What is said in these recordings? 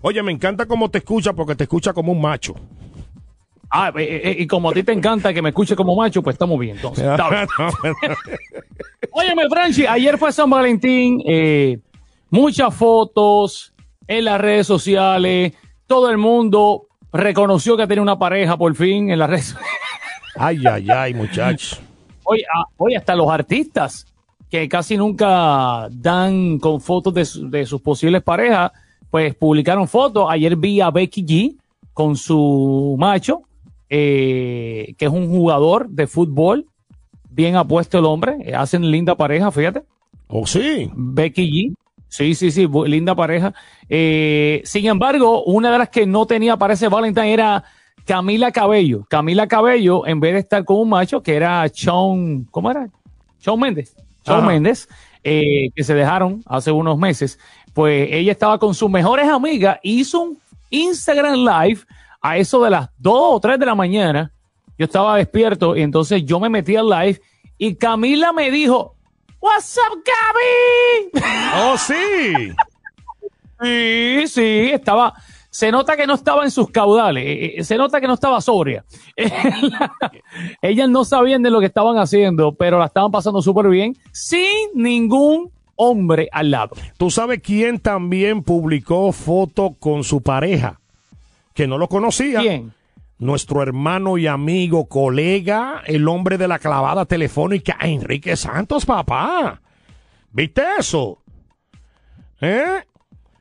Oye, me encanta cómo te escucha porque te escucha como un macho. Ah, eh, eh, y como a ti te encanta que me escuche como macho, pues estamos bien. Entonces, está bien. Óyeme, Franchi, ayer fue San Valentín, eh, muchas fotos en las redes sociales, todo el mundo reconoció que tenía una pareja por fin en las redes. ay, ay, ay, muchachos. Oye, ah, hasta los artistas que casi nunca dan con fotos de, de sus posibles parejas, pues publicaron fotos. Ayer vi a Becky G con su macho, eh, que es un jugador de fútbol, bien apuesto el hombre, eh, hacen linda pareja, fíjate. Oh, sí. Becky G. Sí, sí, sí, linda pareja. Eh, sin embargo, una de las que no tenía para ese Valentine era Camila Cabello. Camila Cabello, en vez de estar con un macho, que era Shawn, ¿cómo era? Shawn Méndez. Shawn Méndez, que se dejaron hace unos meses, pues ella estaba con sus mejores amigas, hizo un Instagram Live a eso de las 2 o 3 de la mañana. Yo estaba despierto y entonces yo me metí al live y Camila me dijo, What's up, Gaby? Oh, sí. sí, sí, estaba, se nota que no estaba en sus caudales, eh, eh, se nota que no estaba sobria. Ellas no sabían de lo que estaban haciendo, pero la estaban pasando súper bien, sin ningún hombre al lado. ¿Tú sabes quién también publicó foto con su pareja? Que no lo conocía. ¿Quién? Nuestro hermano y amigo, colega, el hombre de la clavada telefónica, Enrique Santos, papá. ¿Viste eso? ¿Eh?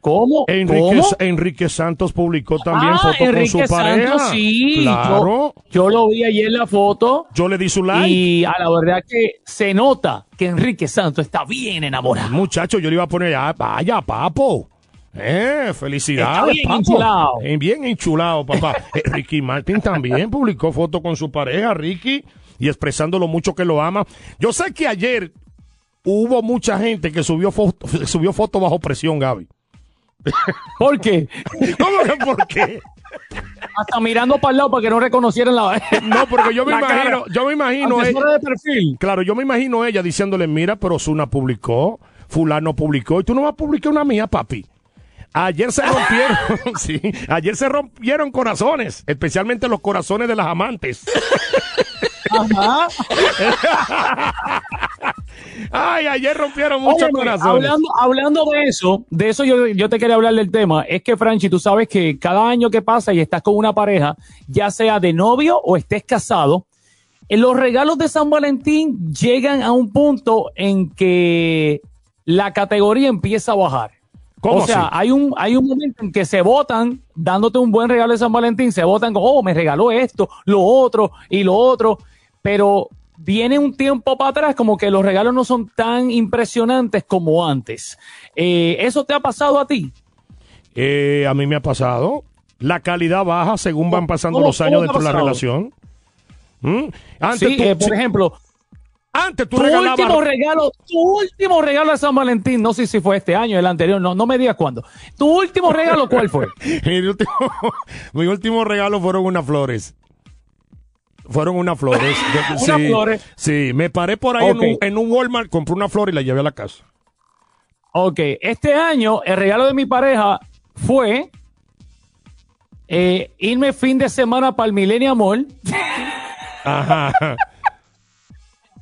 ¿Cómo? Enrique, Enrique Santos publicó también ah, foto con su pareja. sí, claro. Yo, yo, lo vi ayer en la foto. Yo le di su like. Y a la verdad que se nota que Enrique Santos está bien enamorado. Muchacho, yo le iba a poner, ah, vaya, papo. Eh, felicidades. bien enchulado. Eh, bien enchulado, papá. Eh, Ricky Martin también publicó foto con su pareja, Ricky, y expresando lo mucho que lo ama. Yo sé que ayer hubo mucha gente que subió foto, subió foto bajo presión, Gaby. ¿Por qué? ¿Cómo que por qué? Hasta mirando para el lado para que no reconocieran la No, porque yo me imagino, yo me imagino ella, de perfil. Claro, yo me imagino ella diciéndole, mira, pero Zuna publicó, fulano publicó, y tú no vas a publicar una mía, papi. Ayer se rompieron, sí, ayer se rompieron corazones, especialmente los corazones de las amantes. Ajá. Ay, ayer rompieron muchos corazones. Hablando, hablando, de eso, de eso yo, yo, te quería hablar del tema. Es que, Franchi, tú sabes que cada año que pasa y estás con una pareja, ya sea de novio o estés casado, en los regalos de San Valentín llegan a un punto en que la categoría empieza a bajar. o sea, hay un, hay un momento en que se votan dándote un buen regalo de San Valentín, se votan como, oh, me regaló esto, lo otro y lo otro, pero viene un tiempo para atrás como que los regalos no son tan impresionantes como antes. Eh, ¿Eso te ha pasado a ti? Eh, a mí me ha pasado. La calidad baja según van pasando los años dentro de la relación. ¿Mm? Antes sí, eh, por ejemplo, antes tú tu último regalo, tu último regalo de San Valentín, no sé si fue este año, el anterior, no, no me digas cuándo. Tu último regalo, ¿cuál fue? mi, último, mi último regalo fueron unas flores. Fueron unas flores. ¿Unas flores? Sí, me paré por ahí en, un, en, un, Walmart, compré una flor y la llevé a la casa. Ok, este año el regalo de mi pareja fue eh, irme fin de semana para el Millennium Mall. Ajá.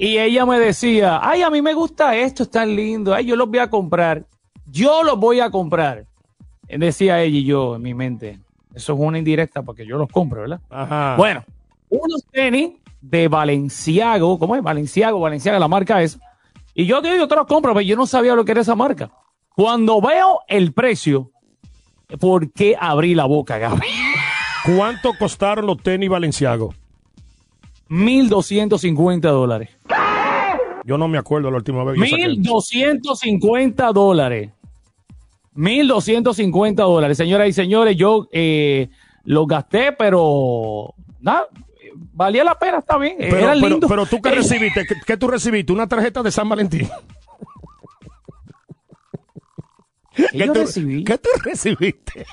Y ella me decía, ay, a mí me gusta esto, es tan lindo, ay, yo los voy a comprar. Yo los voy a comprar. Decía ella y yo en mi mente. Eso es una indirecta porque yo los compro, ¿verdad? Ajá. Bueno, unos tenis de Valenciago, ¿cómo es? Valenciago, Valenciaga, la marca es. Y yo, yo te los compro, pero yo no sabía lo que era esa marca. Cuando veo el precio, ¿por qué abrí la boca, Gaby? ¿Cuánto costaron los tenis Valenciago? 1.250 dólares. Yo no me acuerdo la última vez. 1.250 dólares. 1.250 dólares. Señoras y señores, yo eh, los gasté, pero nada, valía la pena, está bien. Pero, Era lindo. Pero, tú qué recibiste, ¿Qué, tú recibiste? Una tarjeta de San Valentín. ¿Qué, tú, recibí? ¿Qué tú recibiste?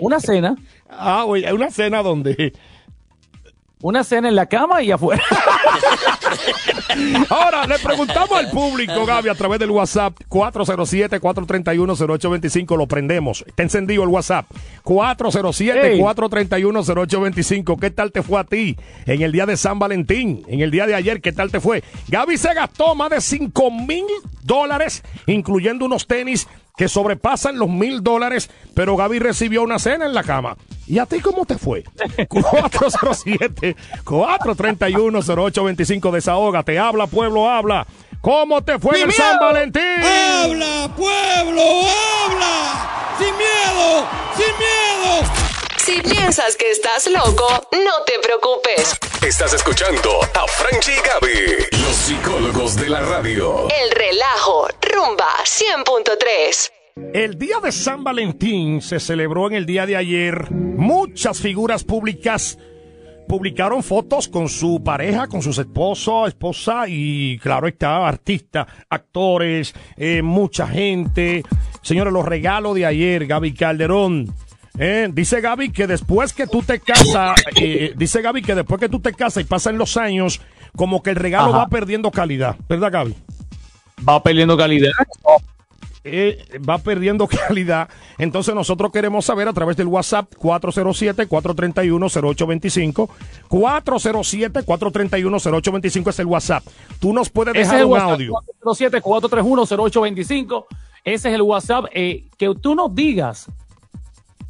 Una cena. Ah, güey, una cena donde. Una cena en la cama y afuera. Ahora le preguntamos al público, Gaby, a través del WhatsApp 407-431-0825. Lo prendemos. Está encendido el WhatsApp. 407-431-0825. ¿Qué tal te fue a ti en el día de San Valentín? En el día de ayer, ¿qué tal te fue? Gaby se gastó más de 5 mil dólares, incluyendo unos tenis que sobrepasan los mil dólares, pero Gaby recibió una cena en la cama. ¿Y a ti cómo te fue? 407-431-0825. Desahoga, te habla, pueblo, habla. ¿Cómo te fue en el San Valentín? ¡Habla, pueblo, habla! ¡Sin miedo, sin miedo! Si piensas que estás loco, no te preocupes. Estás escuchando a Franchi y Gaby, los psicólogos de la radio. El relajo, rumba 100.3. El día de San Valentín se celebró en el día de ayer. Muchas figuras públicas publicaron fotos con su pareja, con sus esposos, esposa y claro está, artistas, actores, eh, mucha gente. Señores, los regalos de ayer, Gaby Calderón. Eh, dice Gaby que después que tú te casas, eh, dice Gaby que después que tú te casas y pasan los años, como que el regalo Ajá. va perdiendo calidad, ¿verdad Gaby? Va perdiendo calidad. Eh, va perdiendo calidad. Entonces nosotros queremos saber a través del WhatsApp 407-431-0825. 407-431-0825 es el WhatsApp. Tú nos puedes Ese es dejar un WhatsApp. audio. 407-431-0825. Ese es el WhatsApp. eh, que tú nos digas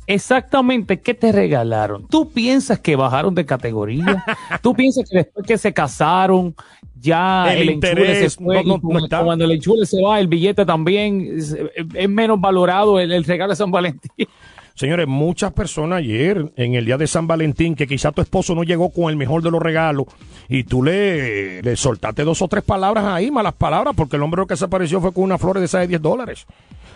exactamente qué te regalaron. ¿Tú piensas que bajaron de categoría? ¿Tú piensas que después que se casaron ya El el, enchule interés se fue? no- no- y como- no está. cuando el enchule se va, el billete también es, es menos valorado el, el regalo de San Valentín. Señores, muchas personas ayer, en el día de San Valentín, que quizá tu esposo no llegó con el mejor de los regalos y tú le, le soltaste dos o tres palabras ahí, malas palabras, porque el hombre lo que se apareció fue con una flor de esas de 10 dólares.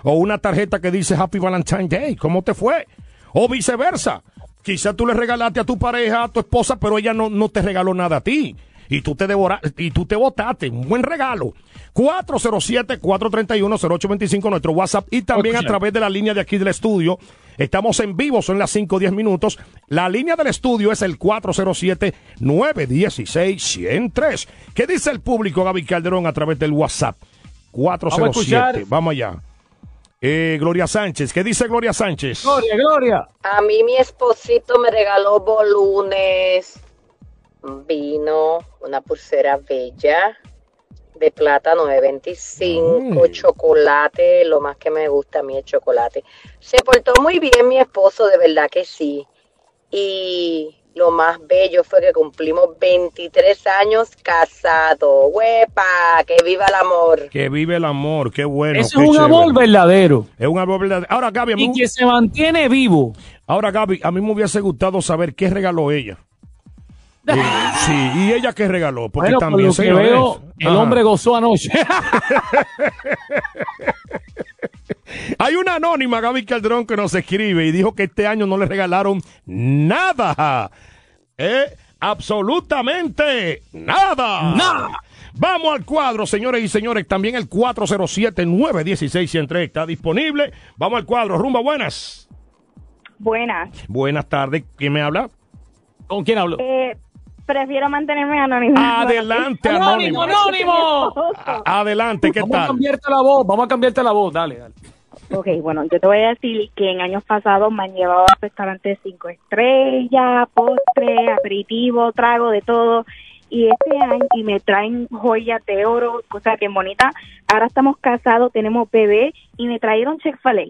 O una tarjeta que dice Happy Valentine Day. ¿Cómo te fue? O viceversa. Quizá tú le regalaste a tu pareja, a tu esposa, pero ella no, no te regaló nada a ti. Y tú te devoraste, y tú te votaste. Un buen regalo. 407-431-0825, nuestro WhatsApp. Y también a través de la línea de aquí del estudio. Estamos en vivo, son las 5 o 10 minutos. La línea del estudio es el 407-916-103. ¿Qué dice el público, Gaby Calderón, a través del WhatsApp? 407. Vamos, escuchar. allá. Eh, Gloria Sánchez. ¿Qué dice Gloria Sánchez? Gloria, Gloria. A mí mi esposito me regaló bolunes, vino, una pulsera bella de plata 925, Mm. chocolate, lo más que me gusta a mí es chocolate. Se portó muy bien mi esposo, de verdad que sí. Y lo más bello fue que cumplimos 23 años casados. ¡Huepa! ¡Que viva el amor! Que vive el amor. Qué bueno. Eso qué es un chévere. amor verdadero. Es un amor verdadero. Ahora, Gaby, a mí, Y que se mantiene vivo. ahora, Gaby, a mí me hubiese gustado saber qué regaló ella. Eh, sí, y ella qué regaló, porque Bueno, por también lo que señores, veo, el ajá. hombre gozó anoche. Hay una anónima, Gaby Calderón, que nos escribe y dijo que este año no le regalaron nada. ¿Eh? Absolutamente nada. Nada. Vamos al cuadro, señores y señores. También el 407-916-103 está disponible. Vamos al cuadro. Rumba, buenas. Buenas. Buenas tardes. ¿Quién me habla? ¿Con quién hablo? Eh, prefiero mantenerme anónimo. Adelante, Anónimo, anónimo. anónimo. A- Adelante, ¿qué Vamos a tal? cambiarte la voz, vamos a cambiarte la voz, dale, dale. Ok, bueno, yo te voy a decir que en años pasados me han llevado a restaurantes cinco estrellas, postre, aperitivo, trago, de todo. Y este año, y me traen joyas de oro, cosa que bonita. Ahora estamos casados, tenemos bebé, y me trajeron Chick-fil-A.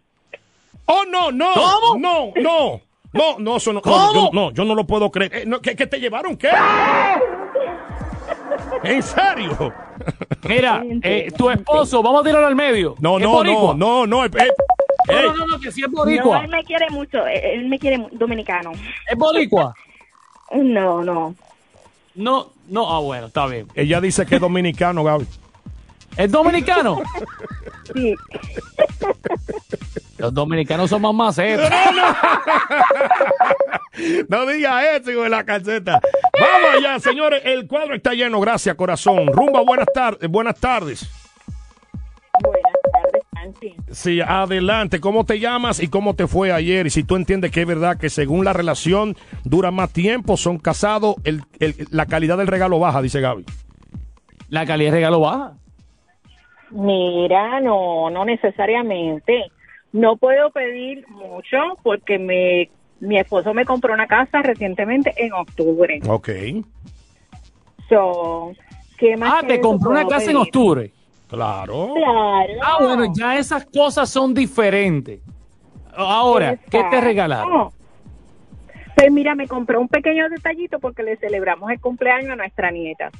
Oh, no, no. ¿Cómo? No, no. No, no, eso no, no, yo, no, yo no lo puedo creer. Eh, no, ¿qué, qué te llevaron? ¿Qué? ¿En serio? Mira, eh, tu esposo, vamos a tirarlo al medio. No, ¿Es no, no, no, no. eh, eh, No, no, no, no, que si es No, boricua. él me quiere mucho, él él me quiere dominicano. ¿Es boricua? No, no. No, no, ah, bueno, está bien. Ella dice que es dominicano, Gaby. ¿Es dominicano? Sí. Los dominicanos son más macetas. No diga eso, hijo de la calceta. Vamos allá, señores. El cuadro está lleno. Gracias, corazón. Rumba, buenas tardes. Buenas tardes. Buenas tardes, Franchi. Sí, adelante. ¿Cómo te llamas y cómo te fue ayer? Y si tú entiendes que es verdad que según la relación dura más tiempo, son casados, el, el- la calidad del regalo baja, dice Gaby. La calidad de regalo baja. Mira, no, no necesariamente. No puedo pedir mucho porque me, mi esposo me compró una casa recientemente en octubre. Ok. So, ¿qué más Ah, te compró una casa en octubre. Claro. Claro. Ah, bueno, ya esas cosas son diferentes. Ahora, ¿qué te regalaron? Pues mira, me compró un pequeño detallito porque le celebramos el cumpleaños a nuestra nieta.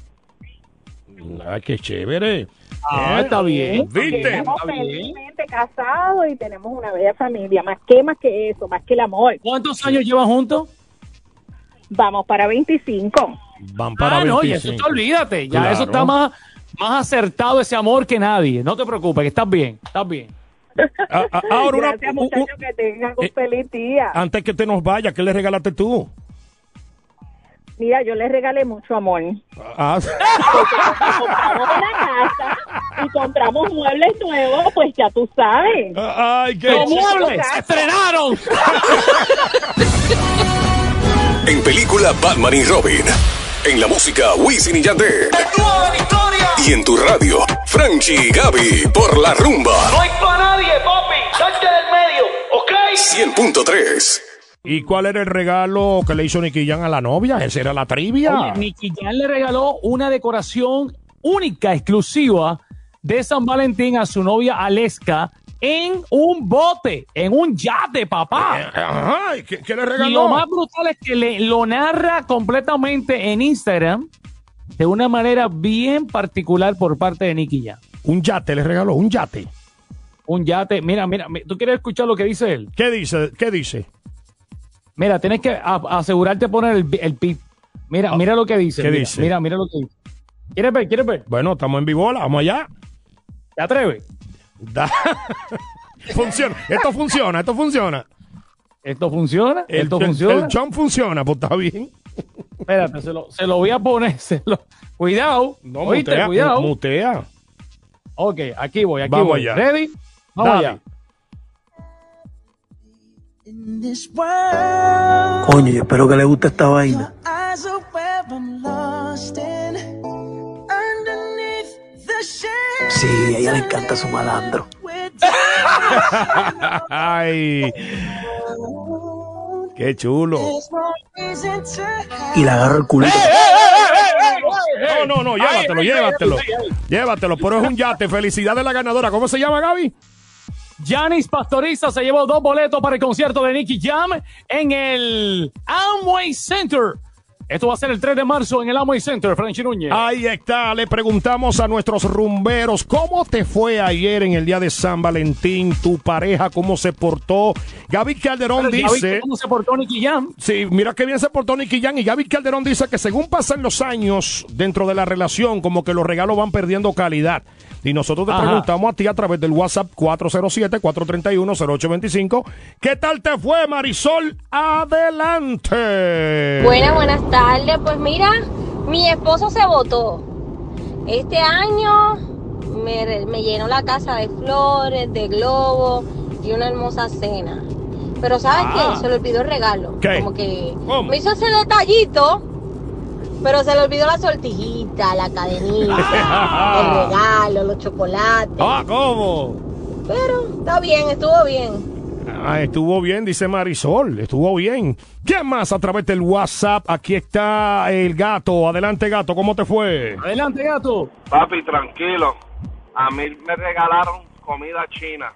Ay, qué chévere. Ah, ¿Eh? está bien. ¿Viste? Estamos Está bien. felizmente casados y tenemos una bella familia. Más que, más que eso, más que el amor. ¿Cuántos años llevan juntos? Vamos para 25. Van para ah, no, y 25. eso te olvídate. Ya Claro. eso está más, más acertado ese amor que nadie. No te preocupes, que estás bien, estás bien. Ah, ah, ahora, una- Gracias, u- u- muchachos, que tengan un eh, feliz día. antes que te nos vaya, ¿qué le regalaste tú? Mira, yo les regalé mucho amor. Ah, compramos una casa y compramos muebles nuevos, pues ya tú sabes. ay, qué ¡Los muebles se estrenaron! En película Batman y Robin. En la música Wisin y Yandé. Y en tu radio, Franchi y Gaby por la rumba. No hay para nadie, papi. Salte del medio, ¿ok? 100.3. ¿Y cuál era el regalo que le hizo Nicky Jam a la novia? ¿Esa era la trivia? Oye, Nicky Jam le regaló una decoración única, exclusiva de San Valentín a su novia Aleska en un bote, en un yate, papá. Ajá, ¿y ¿qué, qué le Y lo regaló? más brutal es que le, lo narra completamente en Instagram de una manera bien particular por parte de Nicky Jam. Un yate le regaló, un yate. Un yate, mira, mira, mi- ¿tú quieres escuchar lo que dice él? ¿Qué dice? ¿Qué dice? Mira, tienes que asegurarte de poner el, el pip. Mira, mira lo que dice. ¿qué mira, dice? Mira, mira lo que dice. ¿Quieres ver? ¿Quieres ver? Bueno, estamos en vivola, vamos allá. ¿Te atreves? Da- funciona, esto funciona, esto funciona. ¿Esto funciona? El, ¿Esto el- funciona? el chon funciona, pues está bien. Espérate, se lo, se lo voy a poner. se lo- Cuidado. No, ¿Oíste? mutea, Cuidado. mutea. Ok, aquí voy, aquí Vamos voy. allá. ¿Ready? Vamos Dale. allá. Coño, yo espero que le guste esta vaina. Sí, a ella le encanta su malandro. Ay, qué chulo. Y le agarro el culito. No, no, no, llévatelo, llévatelo. Llévatelo, pero es un yate. Felicidades a la ganadora. ¿Cómo se llama, Gaby? Janis Pastoriza se llevó dos boletos para el concierto de Nicky Jam en el Amway Center. Esto va a ser el 3 de marzo en el Amway Center, Franchi Núñez. Ahí está, le preguntamos a nuestros rumberos, ¿cómo te fue ayer en el día de San Valentín? ¿Tu pareja cómo se portó? Gaby Calderón Pero dice... cómo se portó Nicky Jam. Sí, mira qué bien se portó Nicky Jam y Gaby Calderón dice que según pasan los años dentro de la relación, como que los regalos van perdiendo calidad. Y nosotros te Ajá. preguntamos a ti a través del WhatsApp 407-431-0825, ¿qué tal te fue Marisol? Adelante. Buenas, buenas tardes. Pues mira, mi esposo se votó. Este año me, llenó la casa de flores, de globos y una hermosa cena. Pero ¿sabes Ah. qué? Se le olvidó el regalo. ¿Qué? Como que ¿Cómo? me hizo ese detallito, pero se le olvidó la sortijita, la cadenita, el regalo, los chocolates. Ah, ¿cómo? Pero está bien, estuvo bien. Ah, estuvo bien, dice Marisol, estuvo bien. ¿Quién más a través del WhatsApp? Aquí está el gato. Adelante, gato, ¿cómo te fue? Adelante, gato. Papi, tranquilo. A mí me regalaron comida china.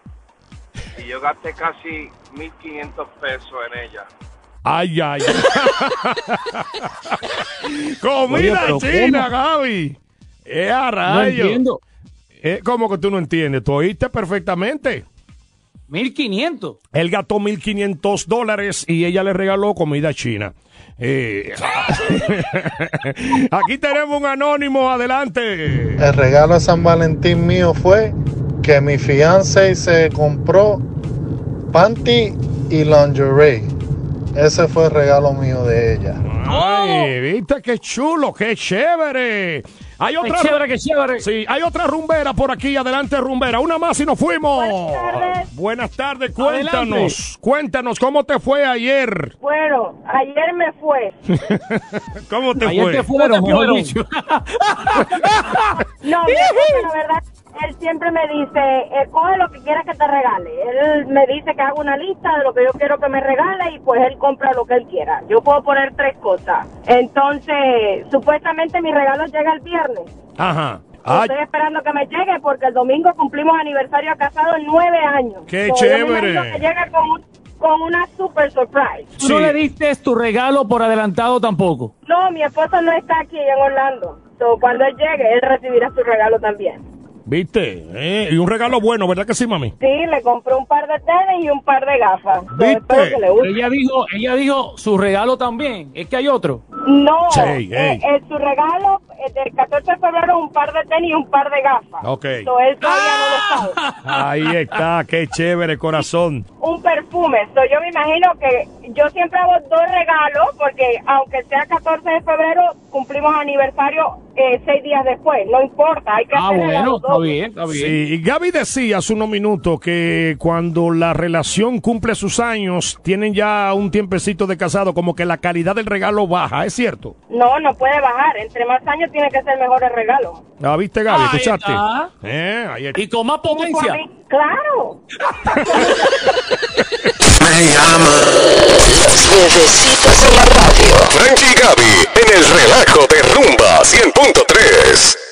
Y yo gasté casi 1.500 pesos en ella. Ay, ay. Comida china, ¿cómo? Gaby. Eh, a No rayo. entiendo. Eh, ¿Cómo que tú no entiendes? Tú oíste perfectamente. 1500. Él gastó 1.500 dólares y ella le regaló comida china. Eh, aquí tenemos un anónimo, adelante. El regalo de San Valentín mío fue que mi fiance se compró panty y lingerie. Ese fue el regalo mío de ella. Ay, viste qué chulo, qué chévere. Hay Qué otra, chévere, qué chévere. sí, hay otra rumbera por aquí. Adelante, rumbera. Una más y nos fuimos. Buenas tardes. Cuéntanos. Adelante. Cuéntanos, ¿cómo te fue ayer? Bueno, ayer me fue. ¿Cómo te Ayer fue? te fueron, ¿Cómo te mejor fueron? dicho. No, mi esposo, la verdad, él siempre me dice, eh, coge lo que quieras que te regale. Él me dice que haga una lista de lo que yo quiero que me regale y pues él compra lo que él quiera. Yo puedo poner tres cosas. Entonces, supuestamente mi regalo llega el viernes. Ajá. Ah, Estoy esperando que me llegue porque el domingo cumplimos aniversario casados nueve años. ¡Qué So, yo me chévere! que llega con, un- con una super surprise. Tú no le diste tu regalo por adelantado tampoco. No, mi esposo no está aquí en Orlando. So, cuando él llegue, él recibirá su regalo también. ¿Viste? Eh, y un regalo bueno, ¿verdad que sí, mami? Sí, le compré un par de tenis y un par de gafas. ¿Viste? espero que le guste. Ella dijo, ella dijo su regalo también. Es que hay otro. No, Sí, eh, ey. eh, su regalo eh, del 14 de febrero un par de tenis y un par de gafas. Ok. So, él todavía no lo sabe. Ahí está, qué chévere, corazón. un perfume. So, yo me imagino que yo siempre hago dos regalos porque aunque sea 14 de febrero, cumplimos aniversario eh, seis días después. No importa, hay que Ah, hacer bueno, regalos está dobles. bien, está bien. Sí, y Gaby decía hace unos minutos que cuando la relación cumple sus años, tienen ya un tiempecito de casado, como que la calidad del regalo baja, ¿es cierto? No, no puede bajar. Entre más años tiene que ser mejor el regalo. Ah, ¿viste, Gaby? Ahí ¿Escuchaste? está. Eh, ahí está. Y con más potencia. Claro. Frankie y Gaby en el relajo de Rumba 100.3.